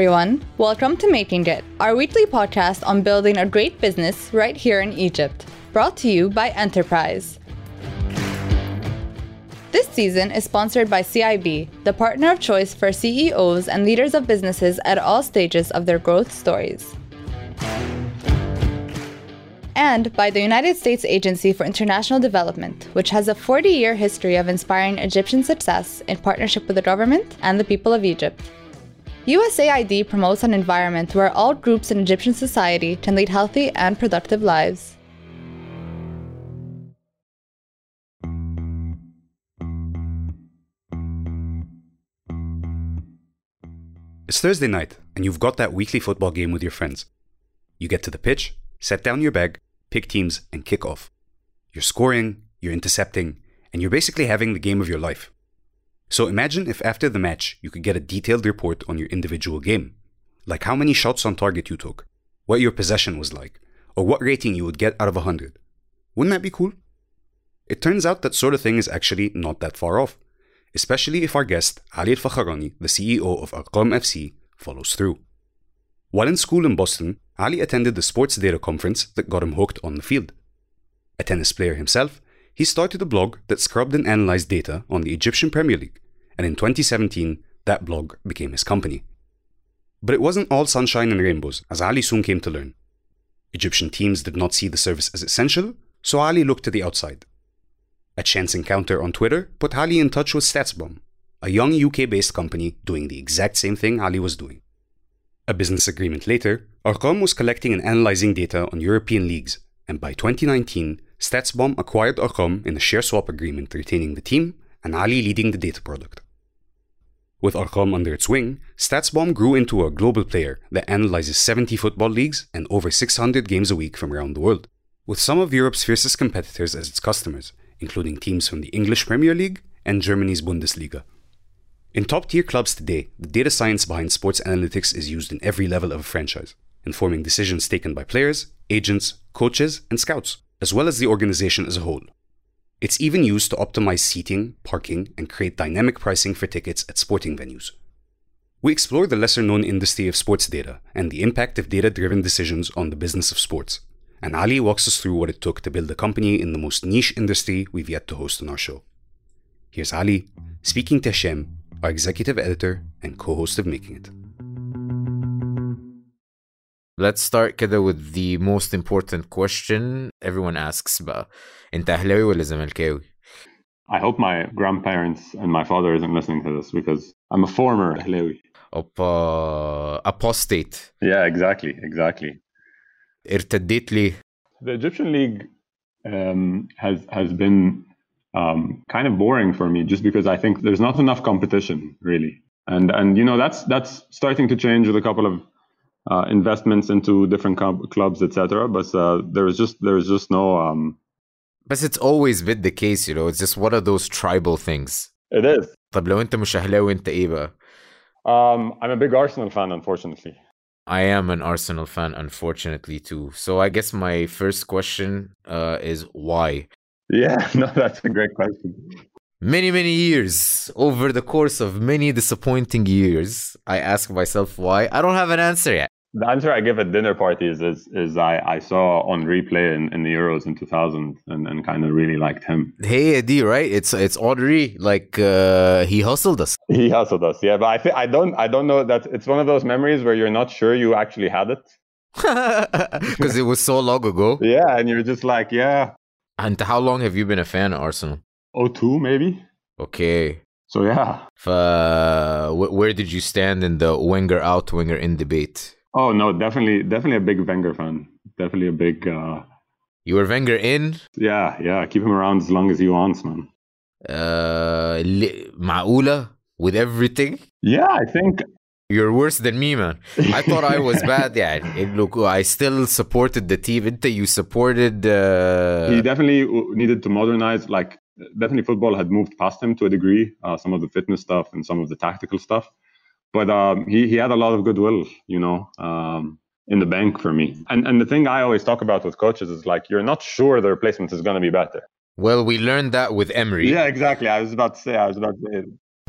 everyone. Welcome to Making It, our weekly podcast on building a great business right here in Egypt. Brought to you by Enterprise. This season is sponsored by CIB, the partner of choice for CEOs and leaders of businesses at all stages of their growth stories. And by the United States Agency for International Development, which has a 40 year history of inspiring Egyptian success in partnership with the government and the people of Egypt. USAID promotes an environment where all groups in Egyptian society can lead healthy and productive lives. It's Thursday night, and you've got that weekly football game with your friends. You get to the pitch, set down your bag, pick teams, and kick off. You're scoring, you're intercepting, and you're basically having the game of your life. So imagine if after the match you could get a detailed report on your individual game. Like how many shots on target you took, what your possession was like, or what rating you would get out of 100. Wouldn't that be cool? It turns out that sort of thing is actually not that far off, especially if our guest, Ali Al Fakhrani, the CEO of Arqam FC, follows through. While in school in Boston, Ali attended the sports data conference that got him hooked on the field. A tennis player himself, he started a blog that scrubbed and analyzed data on the Egyptian Premier League, and in 2017, that blog became his company. But it wasn't all sunshine and rainbows, as Ali soon came to learn. Egyptian teams did not see the service as essential, so Ali looked to the outside. A chance encounter on Twitter put Ali in touch with StatsBomb, a young UK based company doing the exact same thing Ali was doing. A business agreement later, Arqam was collecting and analyzing data on European leagues, and by 2019, StatsBomb acquired Arqam in a share swap agreement retaining the team and Ali leading the data product. With Arqam under its wing, StatsBomb grew into a global player that analyzes 70 football leagues and over 600 games a week from around the world, with some of Europe's fiercest competitors as its customers, including teams from the English Premier League and Germany's Bundesliga. In top tier clubs today, the data science behind sports analytics is used in every level of a franchise, informing decisions taken by players, agents, coaches, and scouts, as well as the organization as a whole. It's even used to optimize seating, parking, and create dynamic pricing for tickets at sporting venues. We explore the lesser known industry of sports data and the impact of data driven decisions on the business of sports. And Ali walks us through what it took to build a company in the most niche industry we've yet to host on our show. Here's Ali speaking to Hashem, our executive editor and co host of Making It. Let's start كده with the most important question everyone asks بقى انت اهلاوي ولا زملكاوي؟ I hope my grandparents and my father isn't listening to this because I'm a former Ahlawi. اوبا apostate Yeah, exactly, exactly. ارتديت ليه؟ The Egyptian league um, has has been um, kind of boring for me just because I think there's not enough competition really, and and you know that's that's starting to change with a couple of uh, investments into different com- clubs, etc. But uh, there's just there's just no. Um, بس it's always been the case you know it's just one of those tribal things it is. طب لو انت مش اهلاوي انت ايه بقى؟ Um, I'm a big Arsenal fan, unfortunately. I am an Arsenal fan unfortunately too so I guess my first question uh, is why? Yeah, no, that's a great question. Many, many years, over the course of many disappointing years, I ask myself why. I don't have an answer yet. The answer I give at dinner parties is is I, I saw on replay in, in the Euros in 2000 and, and kind of really liked him. Hey, Eddie, right? It's it's Audrey. Like uh, he hustled us. He hustled us, yeah. But I think I don't I don't know that it's one of those memories where you're not sure you actually had it. Because it was so long ago. Yeah, and you're just like, yeah, And how long have you been a fan of Arsenal? Oh, two maybe. Okay. So yeah. Uh, wh- where did you stand in the Wenger out, Wenger in debate? Oh no, definitely, definitely a big Wenger fan. Definitely a big. Uh... You were Wenger in? Yeah, yeah. Keep him around as long as he wants, man. Uh, Maula with everything. Yeah, I think you're worse than me, man. I thought I was bad. Yeah, it, look, I still supported the team. Inta, you supported. Uh... He definitely needed to modernize. Like, definitely football had moved past him to a degree. Uh, some of the fitness stuff and some of the tactical stuff but um, he, he had a lot of goodwill you know um, in the bank for me and and the thing i always talk about with coaches is like you're not sure the replacement is going to be better well, we learned that with Emery. yeah exactly i was about to say i was about to say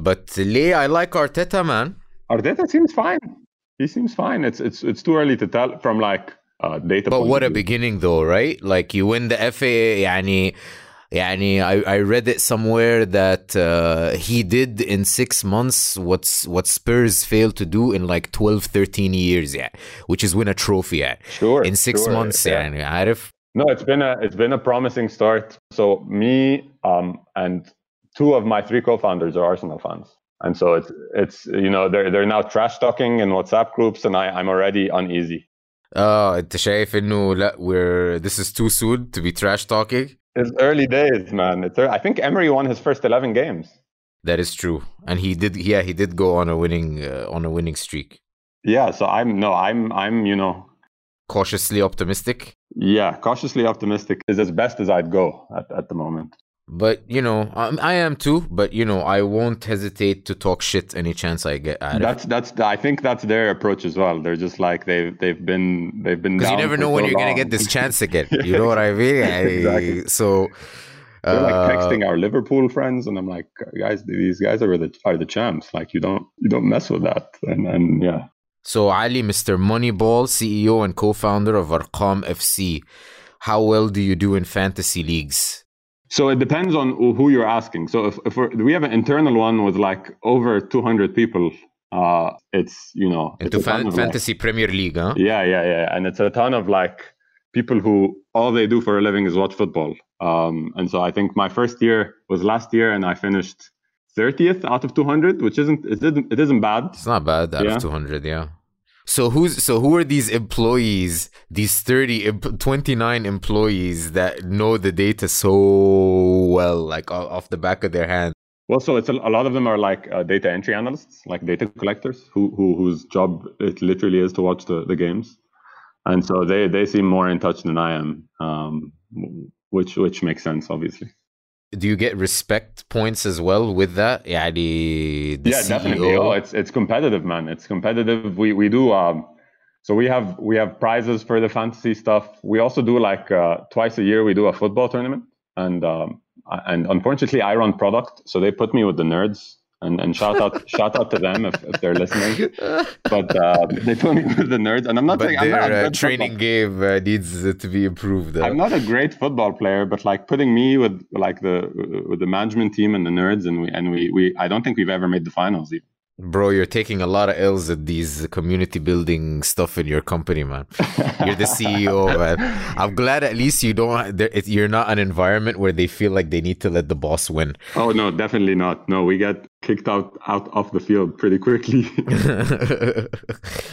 But Lee, I like Arteta, man. arteta seems fine he seems fine. It's it's it's too early to tell from like uh, data. But point what of a view. beginning though, right? Like you win the FA يعني يعني I, I read it somewhere that uh, he did in six months what's what Spurs failed to do in like 12 13 years yeah which is win a trophy yeah Sure, in six sure, months yeah. يعني عارف No, it's been a it's been a promising start. So me um, and two of my three co-founders are Arsenal fans, and so it's it's you know they're they're now trash talking in WhatsApp groups, and I I'm already uneasy. اه انت شايف انه لا we're this is too soon to be trash talking It's early days, man. It's ear- I think Emery won his first eleven games. that is true and he did yeah he did go on a winning uh, on a winning streak Yeah, so I'm no, I'm I'm you know cautiously optimistic yeah, cautiously optimistic is as best as I'd go at, at the moment. But you know, um, I am too. But you know, I won't hesitate to talk shit any chance I get at it. That's that's I think that's their approach as well. They're just like they've they've been they've been Because you never know when so you're gonna get this chance again. You know what I mean? I- Exactly. So, They're like uh, texting our Liverpool friends, and I'm like, guys, these guys are the are the champs. Like you don't you don't mess with that. And and yeah, so Ali, Mr. Moneyball, CEO and co-founder of Arqam FC. How well do you do in fantasy leagues? So it depends on who you're asking. So if if we have an internal one with like over 200 people, uh, it's you know Into it's a fan- of, like- fantasy Premier League, huh? Yeah, yeah, yeah. And it's a ton of like people who all they do for a living is watch football. Um, and so I think my first year was last year, and I finished 30th out of 200, which isn't it isn't it isn't bad. It's not bad out Yeah. of 200, yeah. So who's so who are these employees, these 30 29 employees that know the data so well like off the back of their hand? Well, so it's a, a lot of them are like uh, data entry analysts, like data collectors, who, who whose job it literally is to watch the, the games, and so they they seem more in touch than I am, um, which which makes sense, obviously Do you get respect points as well with that? يعني the yeah, definitely. CEO? Oh, it's it's competitive, man. It's competitive. We we do um, so we have we have prizes for the fantasy stuff. We also do like uh, twice a year we do a football tournament, and um, and unfortunately I run product, so they put me with the nerds. and, and shout out shout out to them if, if they're listening. But uh, they put me with the nerds, and I'm not but saying I'm not a their uh, training game uh, needs to be improved. uh. I'm not a great football player, but like putting me with like the with the management team and the nerds, and we and we we I don't think we've ever made the finals. Even. Bro, you're taking a lot of L's at these community building stuff in your company, man. You're the CEO, man. I'm glad at least you don't. You're not an environment where they feel like they need to let the boss win. Oh no, definitely not. No, we get kicked out out off the field pretty quickly.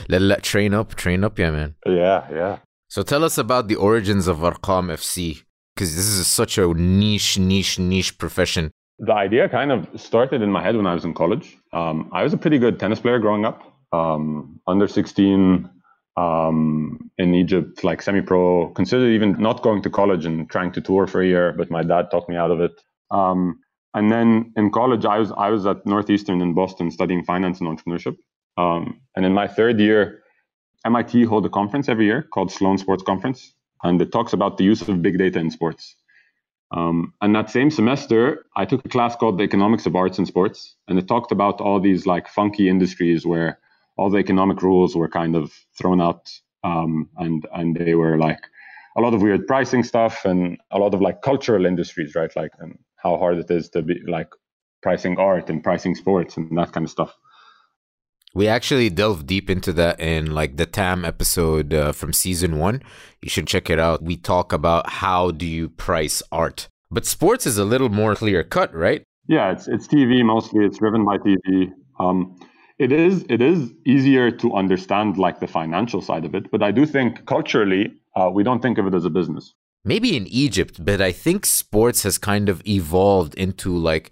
let, let train up, train up, yeah, man. yeah, yeah. So tell us about the origins of Arqam FC, because this is such a niche, niche, niche profession. The idea kind of started in my head when I was in college. Um, I was a pretty good tennis player growing up. Um, under 16 um, in Egypt, like semi-pro. Considered even not going to college and trying to tour for a year, but my dad talked me out of it. Um, and then in college, I was I was at Northeastern in Boston studying finance and entrepreneurship. Um, and in my third year, MIT hold a conference every year called Sloan Sports Conference, and it talks about the use of big data in sports. Um, and that same semester, I took a class called the Economics of Arts and Sports, and it talked about all these like funky industries where all the economic rules were kind of thrown out, um, and and they were like a lot of weird pricing stuff and a lot of like cultural industries, right? Like and how hard it is to be like pricing art and pricing sports and that kind of stuff. We actually delve deep into that in like the TAM episode uh, from season one. You should check it out. We talk about how do you price art. But sports is a little more clear cut, right? Yeah, it's it's TV mostly. It's driven by TV. Um, it is it is easier to understand like the financial side of it, but I do think culturally uh, we don't think of it as a business. Maybe in Egypt, but I think sports has kind of evolved into like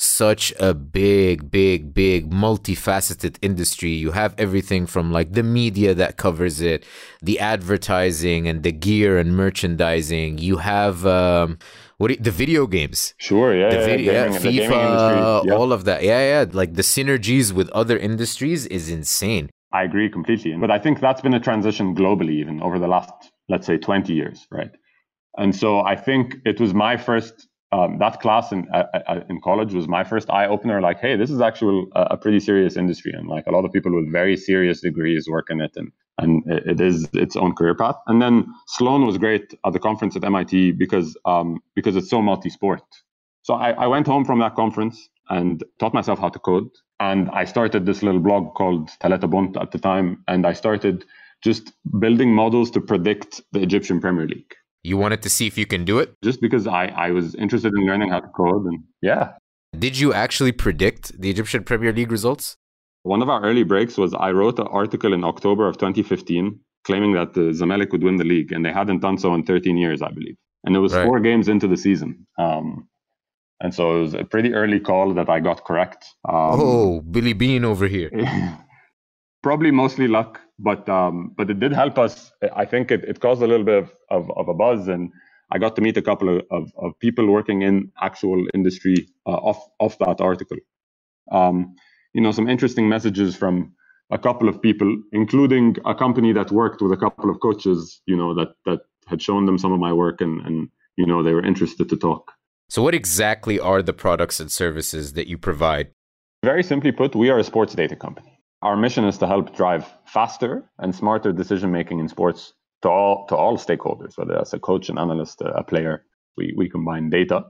such a big, big, big, multifaceted industry. You have everything from like the media that covers it, the advertising and the gear and merchandising. You have um, what you- the video games. Sure, yeah, the yeah, video, yeah, gaming- gaming FIFA, industry, yeah. all of that. Yeah, yeah. Like the synergies with other industries is insane. I agree completely. But I think that's been a transition globally, even over the last, let's say, 20 years, right? And so I think it was my first um, that class in uh, in college was my first eye opener. Like, hey, this is actually a, a, pretty serious industry, and like a lot of people with very serious degrees work in it, and and it is its own career path. And then Sloan was great at the conference at MIT because um, because it's so multi-sport. So I, I went home from that conference and taught myself how to code, and I started this little blog called Talata Bunt at the time, and I started just building models to predict the Egyptian Premier League. You wanted to see if you can do it? Just because I, I was interested in learning how to code and yeah. Did you actually predict the Egyptian Premier League results? One of our early breaks was I wrote an article in October of 2015 claiming that the Zamalek would win the league, and they hadn't done so in 13 years, I believe. And it was right. four games into the season. Um, and so it was a pretty early call that I got correct. Um, oh, Billy Beane over here. probably mostly luck, but um, but it did help us. I think it, it caused a little bit of, of, of a buzz, and I got to meet a couple of, of, of people working in actual industry uh, off off that article. Um, you know, some interesting messages from a couple of people, including a company that worked with a couple of coaches. You know, that that had shown them some of my work, and and you know they were interested to talk. So, what exactly are the products and services that you provide? Very simply put, we are a sports data company. Our mission is to help drive faster and smarter decision making in sports to all to all stakeholders, whether that's a coach, an analyst, a player. We we combine data,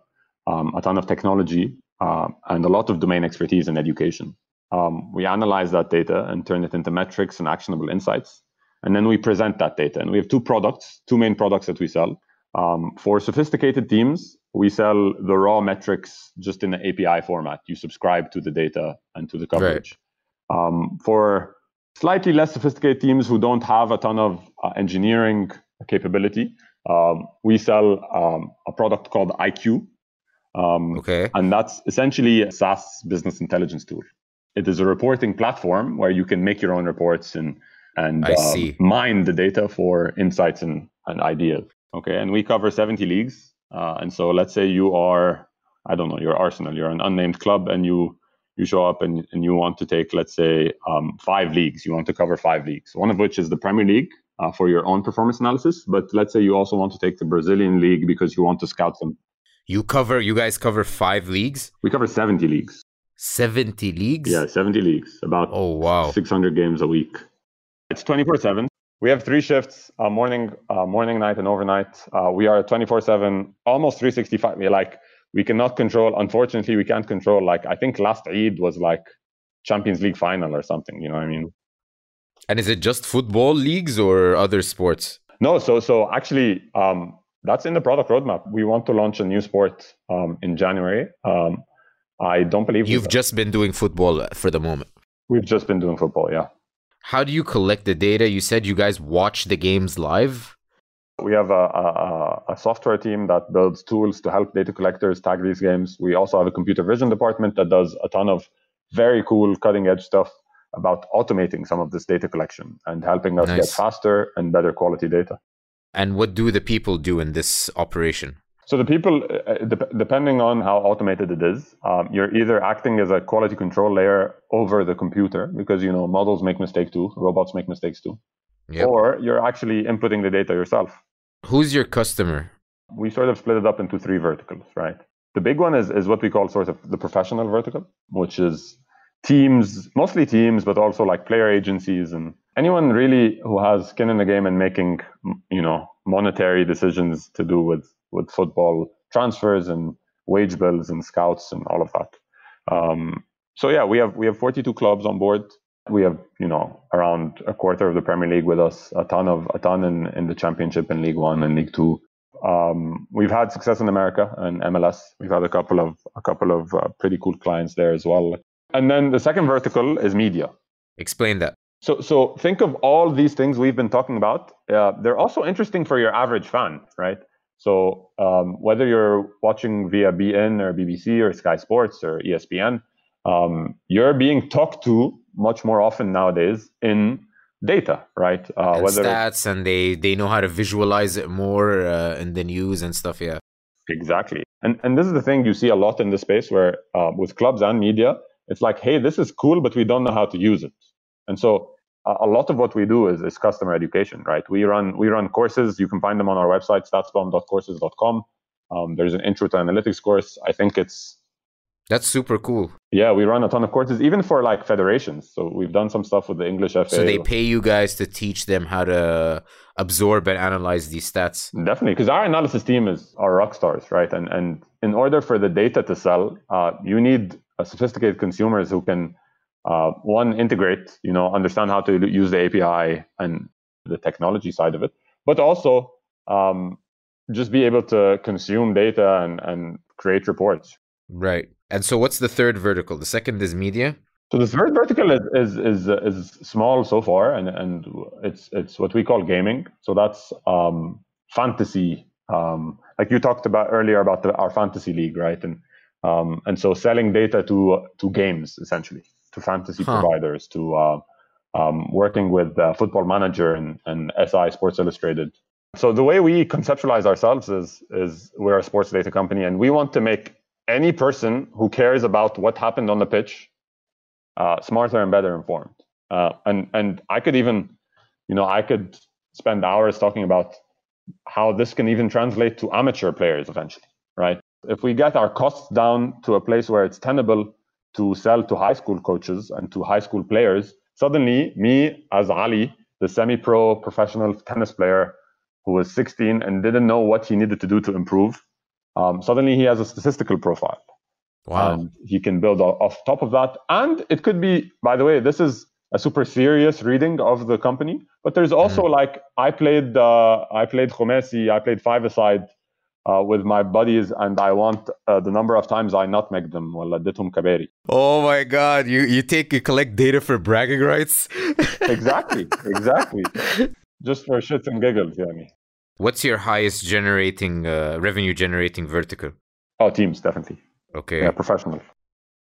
um, a ton of technology, uh, and a lot of domain expertise in education. Um, we analyze that data and turn it into metrics and actionable insights, and then we present that data. And we have two products, two main products that we sell. Um, for sophisticated teams, we sell the raw metrics just in the API format. You subscribe to the data and to the coverage. Right. Um, for slightly less sophisticated teams who don't have a ton of uh, engineering capability, um, we sell um, a product called IQ. Um, okay. And that's essentially a SaaS business intelligence tool. It is a reporting platform where you can make your own reports and and uh, mine the data for insights and, and ideas. Okay. And we cover 70 leagues. Uh, and so let's say you are, I don't know, you're Arsenal, you're an unnamed club, and you you show up and, and you want to take, let's say, um, five leagues. You want to cover five leagues, one of which is the Premier League uh, for your own performance analysis. But let's say you also want to take the Brazilian League because you want to scout them. You cover, you guys cover five leagues? We cover 70 leagues. 70 leagues? Yeah, 70 leagues. About oh wow 600 games a week. It's 24 7. We have three shifts: uh, morning, uh, morning, night, and overnight. Uh, we are 24 7, almost 365. We like we cannot control. Unfortunately, we can't control. Like I think last Eid was like Champions League final or something. You know what I mean? And is it just football leagues or other sports? No. So so actually, um, that's in the product roadmap. We want to launch a new sport um, in January. Um, I don't believe you've just been doing football for the moment. We've just been doing football. Yeah. How do you collect the data? You said you guys watch the games live. We have a, a, a, software team that builds tools to help data collectors tag these games. We also have a computer vision department that does a ton of very cool, cutting edge stuff about automating some of this data collection and helping us nice. get faster and better quality data. And what do the people do in this operation? So the people, uh, depending on how automated it is, um, you're either acting as a quality control layer over the computer because you know models make mistakes too, robots make mistakes too, yep. or you're actually inputting the data yourself. Who's your customer? We sort of split it up into three verticals, right? The big one is, is what we call sort of the professional vertical, which is teams, mostly teams, but also like player agencies and anyone really who has skin in the game and making, you know, monetary decisions to do with, with football transfers and wage bills and scouts and all of that. Um, so yeah, we have we have 42 clubs on board we have you know around a quarter of the Premier League with us, a ton of a ton in, in the Championship in League One and League Two. Um, we've had success in America and MLS. We've had a couple of a couple of uh, pretty cool clients there as well. And then the second vertical is media. Explain that. So so think of all these things we've been talking about. Uh, they're also interesting for your average fan, right? So um, whether you're watching via beIN or BBC or Sky Sports or ESPN, um, you're being talked to much more often nowadays in data, right? Uh, and whether stats, and they they know how to visualize it more uh, in the news and stuff. Yeah, exactly. And and this is the thing you see a lot in the space where uh, with clubs and media, it's like, hey, this is cool, but we don't know how to use it. And so a lot of what we do is, is customer education, right? We run we run courses. You can find them on our website, statsbomb.courses.com. Um, there's an intro to analytics course. I think it's that's super cool. Yeah, we run a ton of courses, even for like federations. So we've done some stuff with the English FA. So they pay you guys to teach them how to absorb and analyze these stats. Definitely, because our analysis team is our rock stars, right? And and in order for the data to sell, uh, you need a sophisticated consumers who can uh, one integrate, you know, understand how to use the API and the technology side of it, but also um, just be able to consume data and and create reports. Right. And so, what's the third vertical? The second is media. So the third vertical is is is, is small so far, and and it's it's what we call gaming. So that's um, fantasy, um, like you talked about earlier about the, our fantasy league, right? And um, and so selling data to to games essentially to fantasy huh. providers, to uh, um, working with uh, Football Manager and and SI Sports Illustrated. So the way we conceptualize ourselves is is we're a sports data company, and we want to make any person who cares about what happened on the pitch uh, smarter and better informed. Uh, and and I could even, you know, I could spend hours talking about how this can even translate to amateur players eventually, right? If we get our costs down to a place where it's tenable to sell to high school coaches and to high school players, suddenly me as Ali, the semi-pro professional tennis player who was 16 and didn't know what he needed to do to improve, um, suddenly he has a statistical profile. Wow. And he can build off top of that. And it could be, by the way, this is a super serious reading of the company. But there's mm-hmm. also mm. like I played uh, I played Khomesi, I played five aside uh, with my buddies, and I want uh, the number of times I not make them. Oh my God! You you take you collect data for bragging rights. exactly, exactly. Just for shits and giggles, Yanni. What's your highest generating uh, revenue generating vertical? Oh, teams definitely. Okay. Yeah, professional.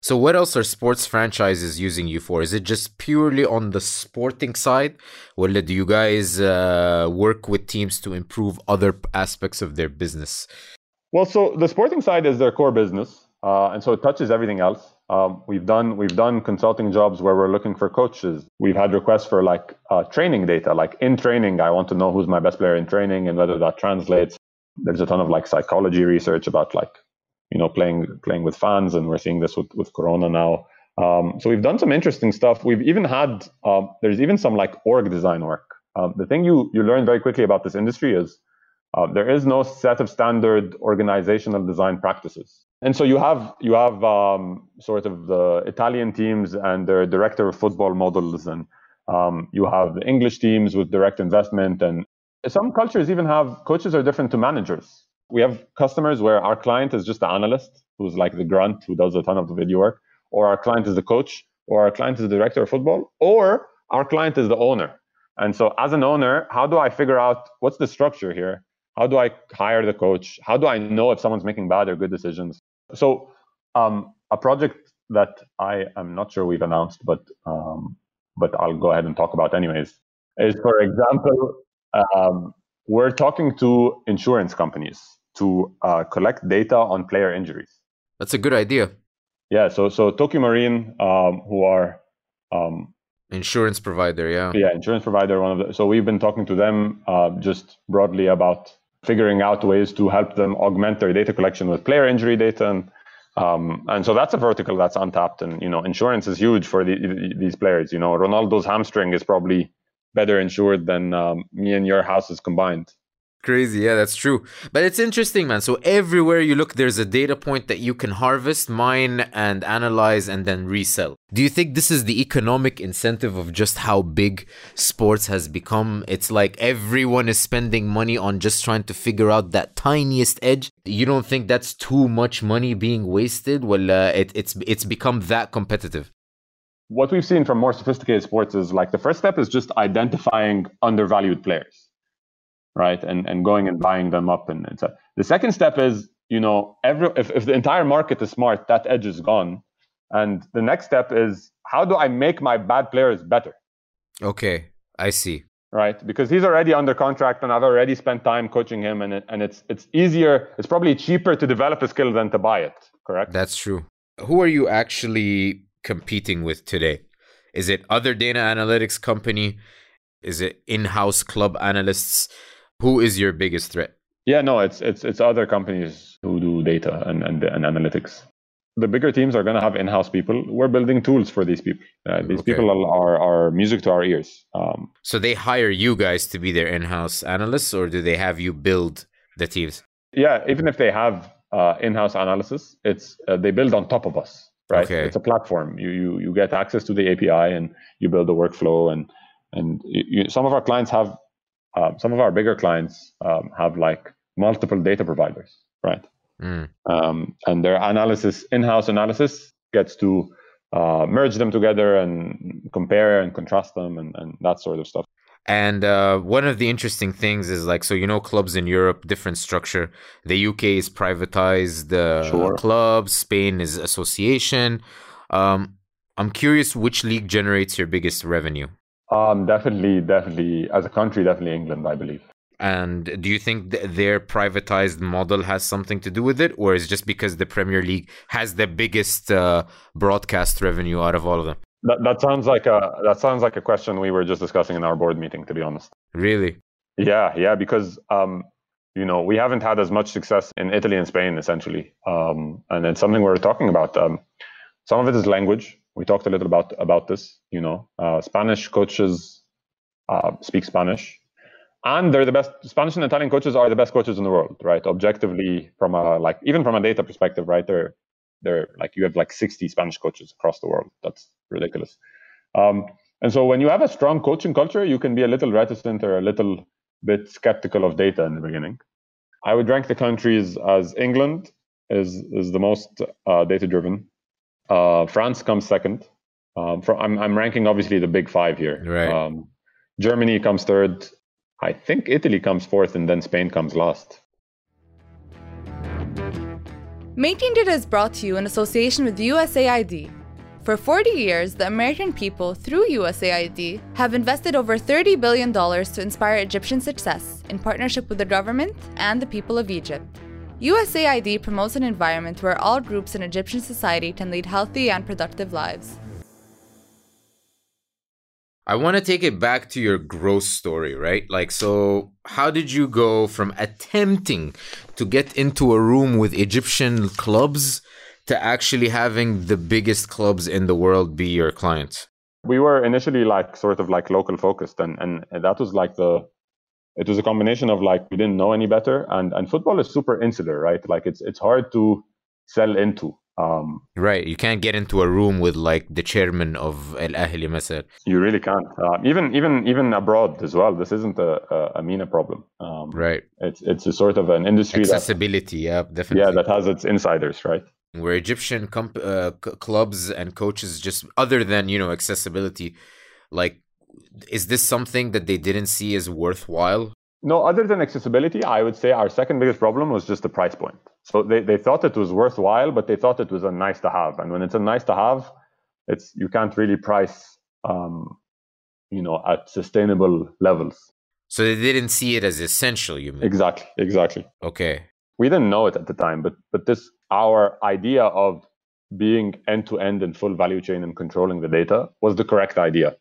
So, what else are sports franchises using you for? Is it just purely on the sporting side, or do you guys uh, work with teams to improve other aspects of their business? Well, so the sporting side is their core business, uh, and so it touches everything else. Um, we've done we've done consulting jobs where we're looking for coaches. We've had requests for like uh, training data, like in training, I want to know who's my best player in training and whether that translates. There's a ton of like psychology research about like you know playing playing with fans, and we're seeing this with with Corona now. Um, so we've done some interesting stuff. We've even had um, there's even some like org design work. Um, the thing you you learn very quickly about this industry is uh, there is no set of standard organizational design practices and so you have you have um, sort of the Italian teams and their director of football models, and um, you have the English teams with direct investment, and some cultures even have coaches are different to managers. We have customers where our client is just the analyst, who's like the grunt who does a ton of the video work, or our client is the coach, or our client is the director of football, or our client is the owner. And so, as an owner, how do I figure out what's the structure here? How do I hire the coach? How do I know if someone's making bad or good decisions? So, um, a project that I am not sure we've announced, but um, but I'll go ahead and talk about anyways, is for example, um, we're talking to insurance companies to uh, collect data on player injuries. That's a good idea. Yeah. So so Tokio Marine, um, who are um, insurance provider, yeah, yeah, insurance provider. One of the so we've been talking to them uh, just broadly about figuring out ways to help them augment their data collection with player injury data. And um, and so that's a vertical that's untapped and you know insurance is huge for the, these players you know. Ronaldo's hamstring is probably better insured than um, me and your houses combined Crazy, yeah, that's true. But it's interesting, man. So everywhere you look, there's a data point that you can harvest, mine, and analyze, and then resell. Do you think this is the economic incentive of just how big sports has become? It's like everyone is spending money on just trying to figure out that tiniest edge. You don't think that's too much money being wasted? Well, uh, it, it's it's become that competitive what we've seen from more sophisticated sports is like the first step is just identifying undervalued players right? And and going and buying them up. And, and so the second step is, you know, every if, if the entire market is smart, that edge is gone. And the next step is how do I make my bad players better? Okay, I see. Right, because he's already under contract, and I've already spent time coaching him, and it, and it's it's easier, it's probably cheaper to develop a skill than to buy it. Correct. That's true. Who are you actually competing with today? Is it other data analytics company? Is it in-house club analysts? Who is your biggest threat? Yeah, no, it's it's it's other companies who do data and and, and analytics. The bigger teams are going to have in-house people. We're building tools for these people. Uh, these Okay. people are are music to our ears. Um, So they hire you guys to be their in-house analysts, or do they have you build the teams? yeah, even if they have uh, in-house analysis, it's uh, they build on top of us, right? Okay. It's a platform. You you you get access to the API and you build the workflow and and you, you, some of our clients have uh, some of our bigger clients um, have like multiple data providers, right? Mm. um, and their analysis, in-house analysis, gets to uh, merge them together and compare and contrast them and, and that sort of stuff. And uh, one of the interesting things is like, so you know, clubs in Europe, different structure. The UK is privatized uh, Sure. clubs. Spain is association. Um, I'm curious which league generates your biggest revenue. Um, definitely, definitely, as a country, definitely England, I believe. And do you think th- their privatized model has something to do with it, or is it just because the Premier League has the biggest uh, broadcast revenue out of all of them? That, that sounds like a that sounds like a question we were just discussing in our board meeting. To be honest, Really? yeah, yeah, because um, you know we haven't had as much success in Italy and Spain essentially, um, and it's something we're talking about. Um, some of it is language. We talked a little about about this. You know, uh, Spanish coaches uh, speak Spanish, and they're the best. Spanish and Italian coaches are the best coaches in the world, right? Objectively, from a like even from a data perspective, right? They're they're like you have like 60 Spanish coaches across the world. That's ridiculous. Um, and so when you have a strong coaching culture, you can be a little reticent or a little bit skeptical of data in the beginning. I would rank the countries as England is is the most uh, data driven. Uh, France comes second. Um, from, I'm I'm ranking obviously the big five here. Right. Um, Germany comes third. I think Italy comes fourth, and then Spain comes last. Making Data is brought to you in association with USAID. For 40 years, the American people, through USAID, have invested over $30 billion to inspire Egyptian success in partnership with the government and the people of Egypt. USAID promotes an environment where all groups in Egyptian society can lead healthy and productive lives. I want to take it back to your growth story, right? Like, so how did you go from attempting to get into a room with Egyptian clubs to actually having the biggest clubs in the world be your clients? we were initially like sort of like local focused and, and and that was like the it was a combination of like we didn't know any better and and football is super insular right like it's it's hard to sell into um Right. You can't get into a room with like the chairman of Al Ahly, مثلا. you really can't uh, even even even abroad as well this isn't a a, a MENA problem um Right. it's it's a sort of an industry that Accessibility. Yeah, definitely. yeah that has its insiders right where Egyptian comp- uh, c- clubs and coaches just other than you know accessibility, like is this something that they didn't see as worthwhile? No, other than accessibility, I would say our second biggest problem was just the price point. So they, they thought it was worthwhile, but they thought it was a nice to have. And when it's a nice to have, it's you can't really price um, you know, at sustainable levels. So they didn't see it as essential. You mean? Exactly, exactly. Okay. We didn't know it at the time, but but this our idea of being end to end and full value chain and controlling the data was the correct idea.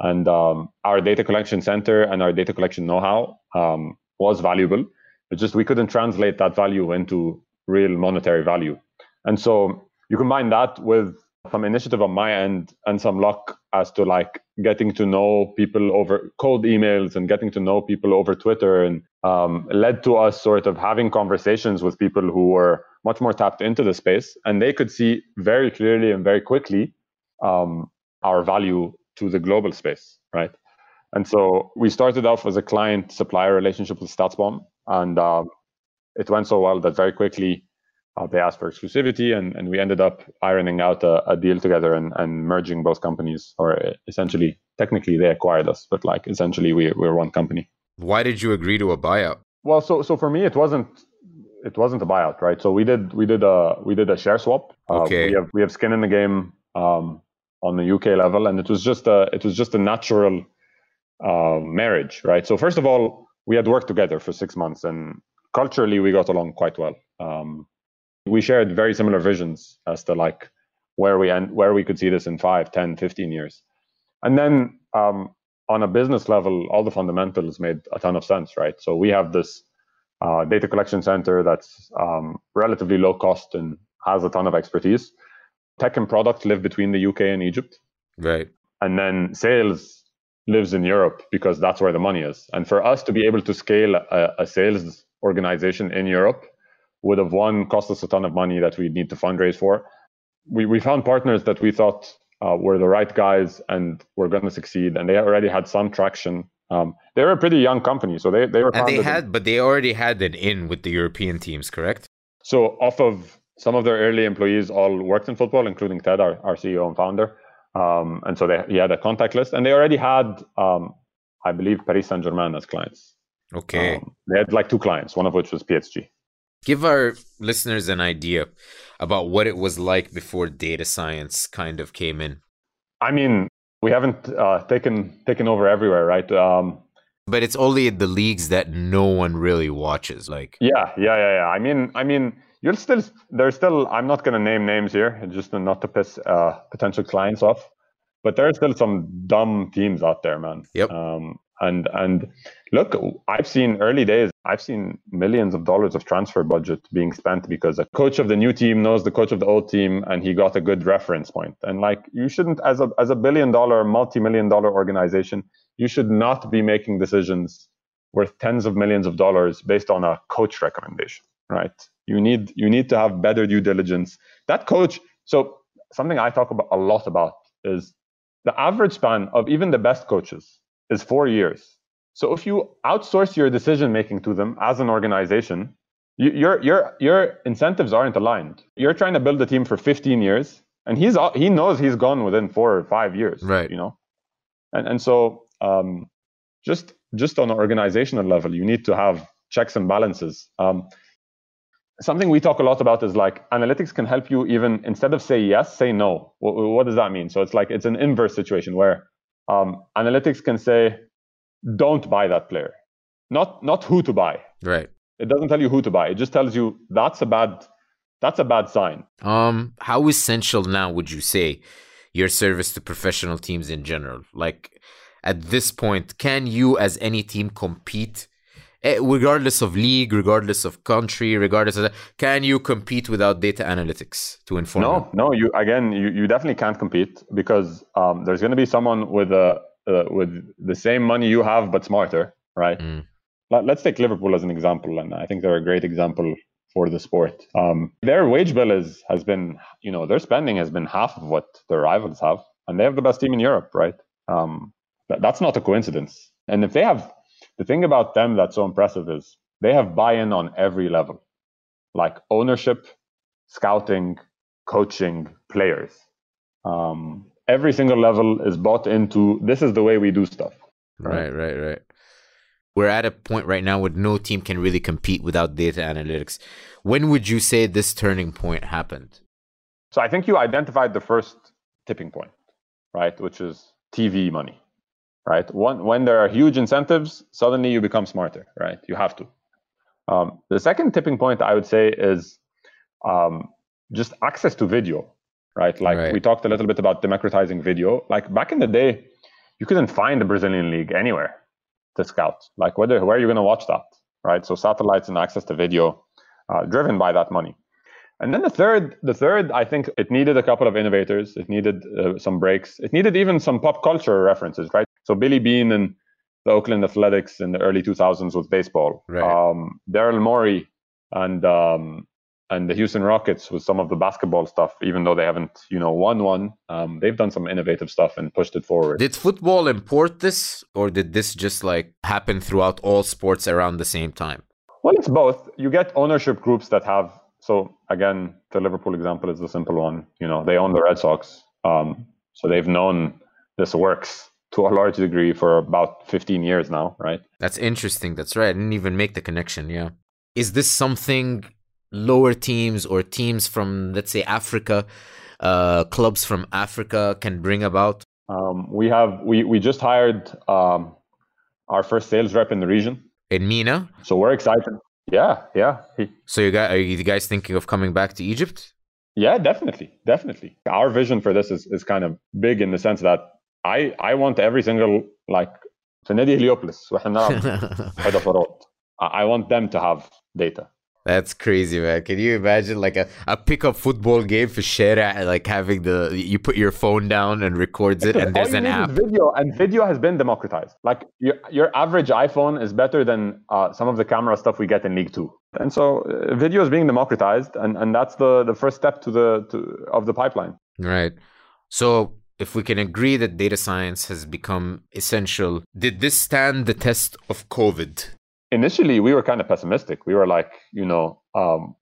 And um, our data collection center and our data collection know-how um, was valuable. It's just we couldn't translate that value into real monetary value. And so you combine that with some initiative on my end and some luck as to like getting to know people over cold emails and getting to know people over Twitter and um, led to us sort of having conversations with people who were much more tapped into the space and they could see very clearly and very quickly um, our value to the global space, right? And so we started off as a client supplier relationship with StatsBomb, and um, it went so well that very quickly uh, they asked for exclusivity, and, and we ended up ironing out a, a deal together and, and merging both companies, or essentially, technically they acquired us, but like essentially we we're one company. Why did you agree to a buyout? Well, so so for me, it wasn't it wasn't a buyout, right? So we did we did a we did a share swap. Uh, Okay. we have we have skin in the game um, on the UK level, and it was just a it was just a natural uh, marriage, right? So first of all, we had worked together for six months, and culturally we got along quite well. Um, we shared very similar visions as to like where we end, where we could see this in 5 10 15 years and then um, on a business level all the fundamentals made a ton of sense right so we have this uh, data collection center that's um, relatively low cost and has a ton of expertise. Tech and product live between the UK and Egypt. Right. And then sales lives in Europe because that's where the money is. And for us to be able to scale a, a sales organization in Europe would have one cost us a ton of money that we need to fundraise for. We, we found partners that we thought uh, were the right guys and were going to succeed, and they already had some traction. Um, they were a pretty young company, so they they were. And they had, but they already had an in with the European teams, correct? So off of some of their early employees all worked in football, including Ted, our, our CEO and founder. Um, and so they, he had a contact list, and they already had, um, I believe, Paris Saint Germain as clients. Okay. Um, they had like two clients, one of which was PSG. Give our listeners an idea about what it was like before data science kind of came in. I mean, we haven't uh, taken taken over everywhere, right? Um, but it's only the leagues that no one really watches. Like, yeah, yeah, yeah, yeah. I mean, I mean, you'll still there's still. I'm not going to name names here, just not to piss uh, potential clients off. But there are still some dumb teams out there, man. Yep. Um, and and look, I've seen early days. I've seen millions of dollars of transfer budget being spent because a coach of the new team knows the coach of the old team, and he got a good reference point. And like, you shouldn't, as a as a billion dollar, multi million dollar organization, you should not be making decisions worth tens of millions of dollars based on a coach recommendation, right? You need you need to have better due diligence. That coach. So something I talk about a lot about is the average span of even the best coaches is four years. So if you outsource your decision making to them as an organization, you, your your your incentives aren't aligned. You're trying to build a team for 15 years, and he's he knows he's gone within four or five years. Right. You know, and and so um, just just on an organizational level, you need to have checks and balances. Um, something we talk a lot about is like analytics can help you even instead of say yes, say no. What, what does that mean? So it's like it's an inverse situation where um, analytics can say don't buy that player. Not not who to buy. Right. It doesn't tell you who to buy. It just tells you that's a bad that's a bad sign. Um how essential now would you say your service to professional teams in general? Like at this point can you as any team compete regardless of league regardless of country regardless of that, can you compete without data analytics to inform no no you again you, you definitely can't compete because um, there's going to be someone with a uh, with the same money you have but smarter, right? Mm. Let, us take Liverpool as an example, and I think they're a great example for the sport. Um, their wage bill is has been, you know, their spending has been half of what their rivals have, and they have the best team in Europe, right? Um, that, that's not a coincidence. And if they have the thing about them that's so impressive is they have buy-in on every level, like ownership, scouting, coaching, players. Um, every single level is bought into this is the way we do stuff. Right, right, right. We're at a point right now where no team can really compete without data analytics. When would you say this turning point happened? So I think you identified the first tipping point, right? Which is TV money, right? One, when there are huge incentives, suddenly you become smarter, right? You have to. Um, the second tipping point I would say is um, just access to video, right? Like Right. we talked a little bit about democratizing video. Like back in the day, you couldn't find the Brazilian league anywhere to scout. Like whether where are you going to watch that, right? So satellites and access to video, uh, driven by that money. And then the third, the third, I think it needed a couple of innovators. It needed uh, some breaks. It needed even some pop culture references, right? So Billy Beane and the Oakland Athletics in the early 2000s with baseball. Right. Um, Daryl Morey and um, and the Houston Rockets with some of the basketball stuff, even though they haven't, you know, won one. Um, they've done some innovative stuff and pushed it forward. Did football import this, or did this just like happen throughout all sports around the same time? Well, it's both. You get ownership groups that have. So again, the Liverpool example is the simple one. You know, they own the Red Sox, um, so they've known this works to a large degree for about 15 years now, right? That's interesting. That's right. I didn't even make the connection. Yeah. Is this something lower teams or teams from, let's say, Africa, uh, clubs from Africa can bring about? Um, we have we we just hired um, our first sales rep in the region, In MENA? so we're excited. Yeah, yeah, he, So you guys, are you guys thinking of coming back to Egypt? yeah, definitely, definitely. Our vision for this is is kind of big in the sense that I I want every single like في نادي هليوبلس واحنا بنلعب حدث فرات I want them to have data. that's crazy, man. Can you imagine like a, a pickup football game for Shera, like having the you put your phone down and records it, and there's an app. Video and video has been democratized. Like your your average iPhone is better than uh, some of the camera stuff we get in League Two, and so uh, video is being democratized, and, and that's the the first step to the to, of the pipeline. Right. So if we can agree that data science has become essential, did this stand the test of COVID? Initially we were kind of pessimistic. We were like, you know, um,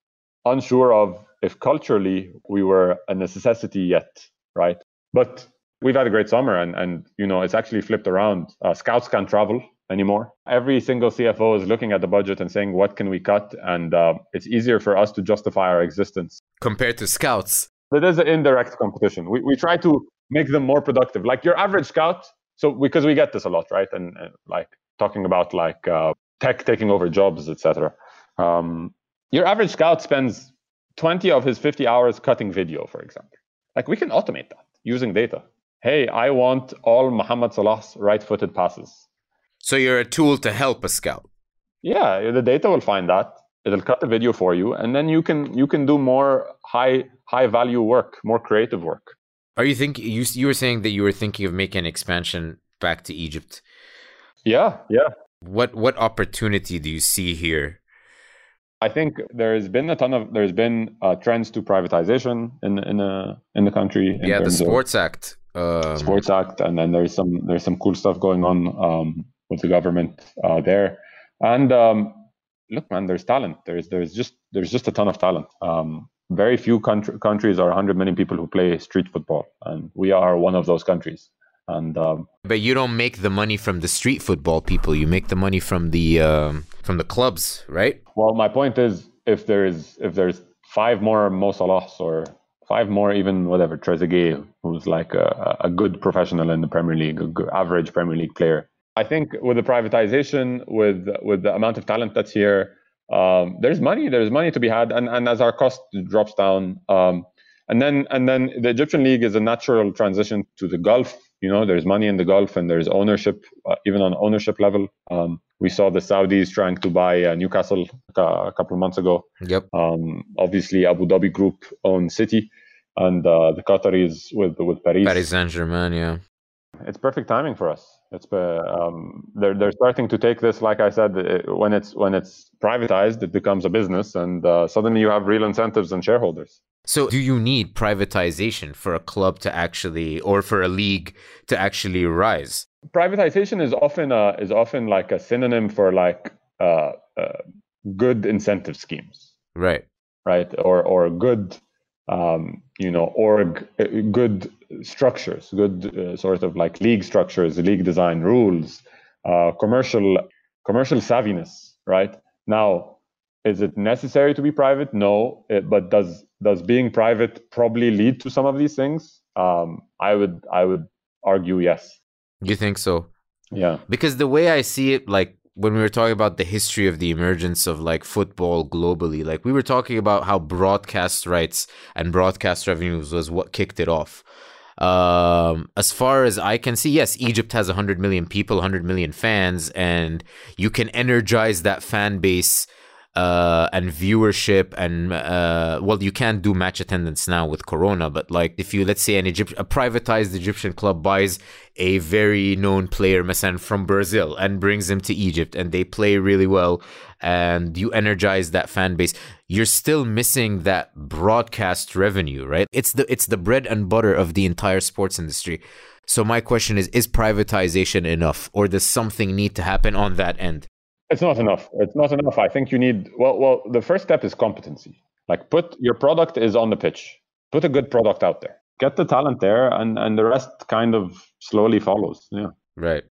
unsure of if culturally we were a necessity yet, right? But we've had a great summer, and and you know, it's actually flipped around. Uh, scouts can't travel anymore. Every single CFO is looking at the budget and saying, what can we cut? And uh, it's easier for us to justify our existence compared to scouts. There is an indirect competition. We we try to make them more productive. Like your average scout. So because we get this a lot, right? And, and like talking about like uh, tech taking over jobs, etc. Um, your average scout spends 20 of his 50 hours cutting video, for example. Like we can automate that using data. Hey, I want all Muhammad Salah's right-footed passes. So you're a tool to help a scout. Yeah, the data will find that. It'll cut the video for you, and then you can you can do more high high value work, more creative work. Are you think you you were saying that you were thinking of making an expansion back to Egypt? Yeah, yeah. What what opportunity do you see here? I think there's been a ton of there's been uh, trends to privatization in in uh, in the country. yeah, the Sports Act. Um, Sports Act, and then there's some there's some cool stuff going on um, with the government uh, there. And um, look, man, there's talent. There's there's just there's just a ton of talent. Um, very few country, countries are 100 million people who play street football, and we are one of those countries. And um, but you don't make the money from the street football people. You make the money from the um, from the clubs, right? Well, my point is, if there's if there's five more Mo Salahs or five more even whatever Trezeguet, who's like a, a good professional in the Premier League, a good average Premier League player. I think with the privatization, with with the amount of talent that's here, um, there's money. There's money to be had, and and as our cost drops down, um, and then and then the Egyptian league is a natural transition to the Gulf you know there's money in the gulf and there's ownership uh, even on ownership level. Um, we saw the saudis trying to buy uh, newcastle a couple of months ago. Yep. Um, obviously abu dhabi group owns city and uh, the qataris with with paris. Paris saint-germain yeah. It's perfect timing for us it's uh, um, they're they're starting to take this like i said uh, when it's when it's privatized it becomes a business and uh, suddenly you have real incentives and shareholders so, do you need privatization for a club to actually, or for a league to actually rise? Privatization is often a, is often like a synonym for like uh, uh, good incentive schemes, right? Right, or or good, um, you know, org, uh, good structures, good uh, sort of like league structures, league design rules, uh, commercial commercial savviness, right? Now, is it necessary to be private? No, it, but does does being private probably lead to some of these things? Um, I would I would argue yes. You think so? Yeah. Because the way I see it, like when we were talking about the history of the emergence of like football globally, like we were talking about how broadcast rights and broadcast revenues was what kicked it off. Um, as far as I can see, yes, Egypt has 100 million people, 100 million fans, and you can energize that fan base uh, and viewership and uh, well, you can't do match attendance now with Corona, but like if you let's say an Egypt a privatized Egyptian club buys a very known player, Masan from Brazil, and brings him to Egypt, and they play really well, and you energize that fan base, you're still missing that broadcast revenue, right? It's the it's the bread and butter of the entire sports industry. So my question is: Is privatization enough, or does something need to happen on that end? It's not enough. It's not enough. I think you need well well the first step is competency. Like put your product is on the pitch. Put a good product out there. Get the talent there and and the rest kind of slowly follows. Yeah. Right.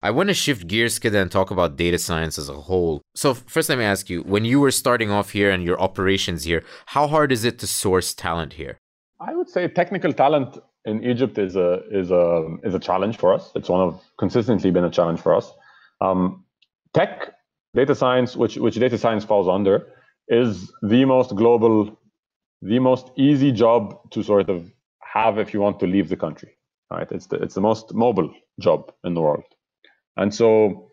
I want to shift gears Kida and talk about data science as a whole. So first let me ask you, when you were starting off here and your operations here, how hard is it to source talent here? I would say technical talent in Egypt is a is a is a challenge for us. It's one of consistently been a challenge for us. Um, tech data science, which which data science falls under, is the most global, the most easy job to sort of have if you want to leave the country. Right? It's the it's the most mobile job in the world, and so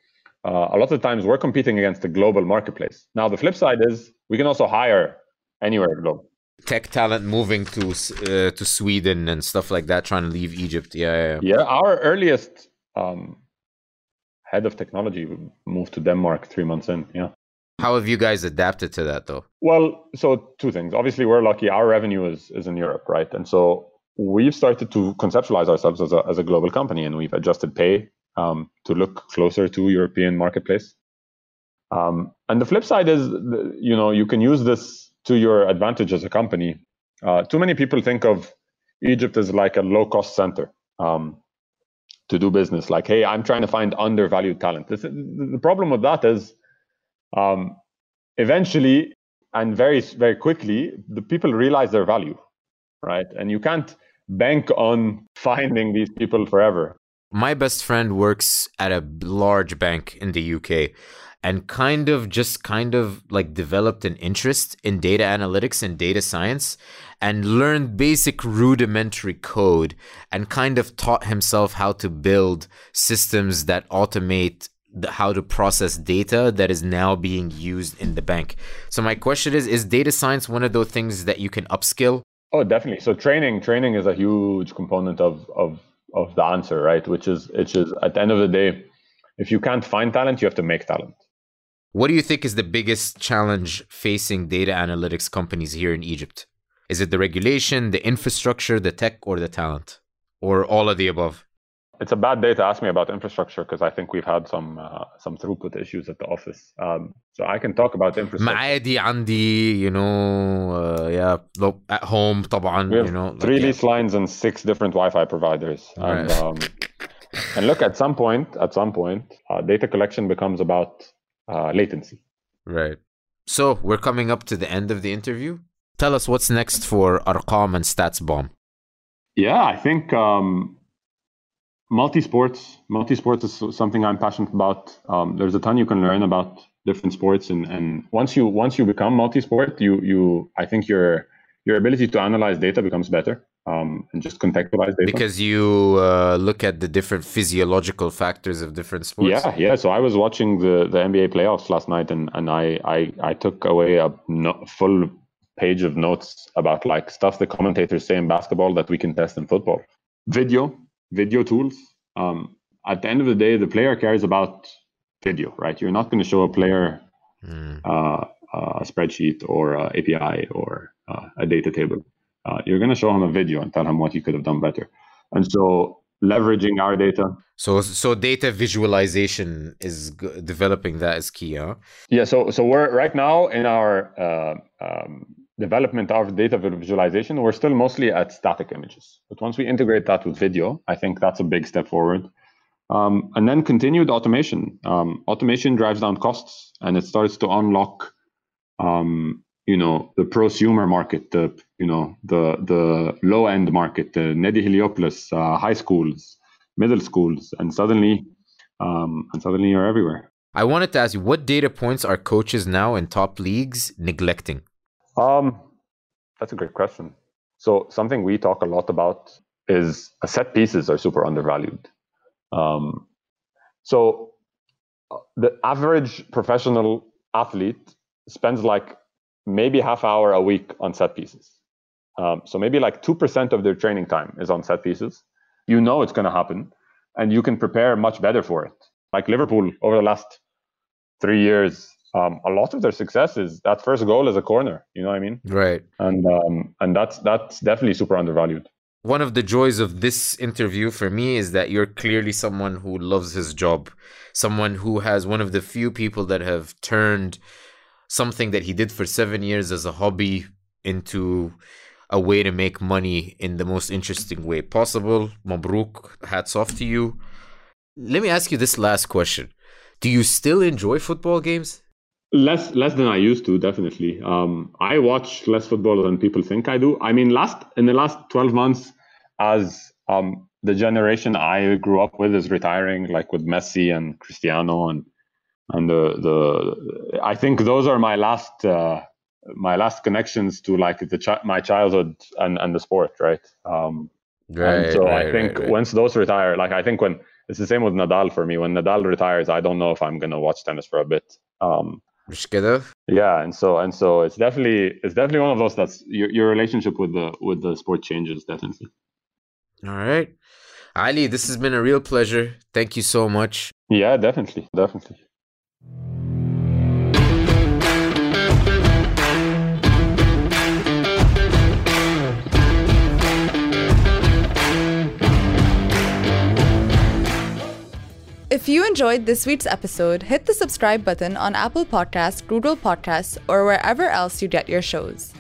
uh, a lot of times we're competing against the global marketplace. Now, the flip side is we can also hire anywhere in the globe. Tech talent moving to uh, to Sweden and stuff like that, trying to leave Egypt. Yeah, yeah. Yeah, our earliest um, head of technology moved to Denmark three months in. Yeah. How have you guys adapted to that, though? Well, so two things. Obviously, we're lucky. Our revenue is is in Europe, right? And so we've started to conceptualize ourselves as a as a global company, and we've adjusted pay um, to look closer to European marketplace. Um, and the flip side is, you know, you can use this to your advantage as a company. Uh, too many people think of Egypt as like a low cost center um, to do business. Like, hey, I'm trying to find undervalued talent. This, the problem with that is um, eventually and very, very quickly, the people realize their value, right? And you can't bank on finding these people forever. My best friend works at a large bank in the UK and kind of just kind of like developed an interest in data analytics and data science and learned basic rudimentary code and kind of taught himself how to build systems that automate the, how to process data that is now being used in the bank. So my question is is data science one of those things that you can upskill? Oh, definitely. So training training is a huge component of of of the answer, right? Which is which is at the end of the day if you can't find talent, you have to make talent. What do you think is the biggest challenge facing data analytics companies here in Egypt? Is it the regulation, the infrastructure, the tech, or the talent, or all of the above? It's a bad day to ask me about infrastructure because I think we've had some uh, some throughput issues at the office. Um, so I can talk about infrastructure. معادي عندي, you know, uh, yeah, at home طبعا, we have you know. Three like, lease yeah. lines and six different Wi-Fi providers. Right. And, um, and look, at some point, at some point, uh, data collection becomes about uh, latency. Right. So we're coming up to the end of the interview. Tell us what's next for Arqam and StatsBomb. Yeah, I think um, multi-sports. Multi-sports is something I'm passionate about. Um, there's a ton you can learn about different sports, and, and once you once you become multi-sport, you you I think your your ability to analyze data becomes better um, and just contextualize data. Because you uh, look at the different physiological factors of different sports. Yeah, yeah. So I was watching the, the NBA playoffs last night, and, and I, I, I took away a no, full page of notes about like stuff the commentators say in basketball that we can test in football. Video, video tools. Um, at the end of the day, the player cares about video, right? You're not going to show a player mm. uh, a spreadsheet or a API or uh, a data table uh, you're going to show him a video and tell him what he could have done better. And so leveraging our data. So so data visualization is g- developing that is key, huh? Yeah. So so we're right now in our uh, um, development of data visualization. We're still mostly at static images, but once we integrate that with video, I think that's a big step forward. Um, and then continued automation. Um, automation drives down costs, and it starts to unlock um, you know the prosumer market the you know the the low end market the Nadi Heliopolis uh, high schools middle schools and suddenly um, and suddenly you're everywhere. I wanted to ask you what data points are coaches now in top leagues neglecting? Um that's a great question. So something we talk a lot about is uh, set pieces are super undervalued. Um, so uh, the average professional athlete spends like maybe half hour a week on set pieces. Um, so maybe like 2% of their training time is on set pieces. You know it's going to happen and you can prepare much better for it. Like Liverpool over the last three years, um, a lot of their success is that first goal is a corner. You know what I mean? Right. And um, and that's that's definitely super undervalued. One of the joys of this interview for me is that you're clearly someone who loves his job, someone who has one of the few people that have turned something that he did for seven years as a hobby into a way to make money in the most interesting way possible. Mabruk, hats off to you. Let me ask you this last question. Do you still enjoy football games? Less less than I used to, definitely. Um, I watch less football than people think I do. I mean, last in the last 12 months, as um, the generation I grew up with is retiring, like with Messi and Cristiano and and the the I think those are my last uh, my last connections to like the my childhood and and the sport, right? Um, right. so right, I think right, once those retire, like I think when it's the same with Nadal for me. When Nadal retires, I don't know if I'm gonna watch tennis for a bit. Um, yeah, and so and so it's definitely it's definitely one of those that's your your relationship with the with the sport changes definitely. All right. Ali, this has been a real pleasure. Thank you so much. Yeah, definitely. Definitely. If you enjoyed this week's episode, hit the subscribe button on Apple Podcasts, Google Podcasts, or wherever else you get your shows.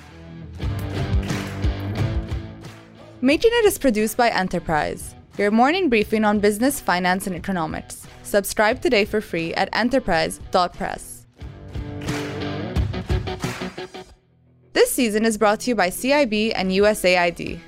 Making It is produced by Enterprise, your morning briefing on business, finance, and economics. Subscribe today for free at enterprise.press. This season is brought to you by CIB and USAID.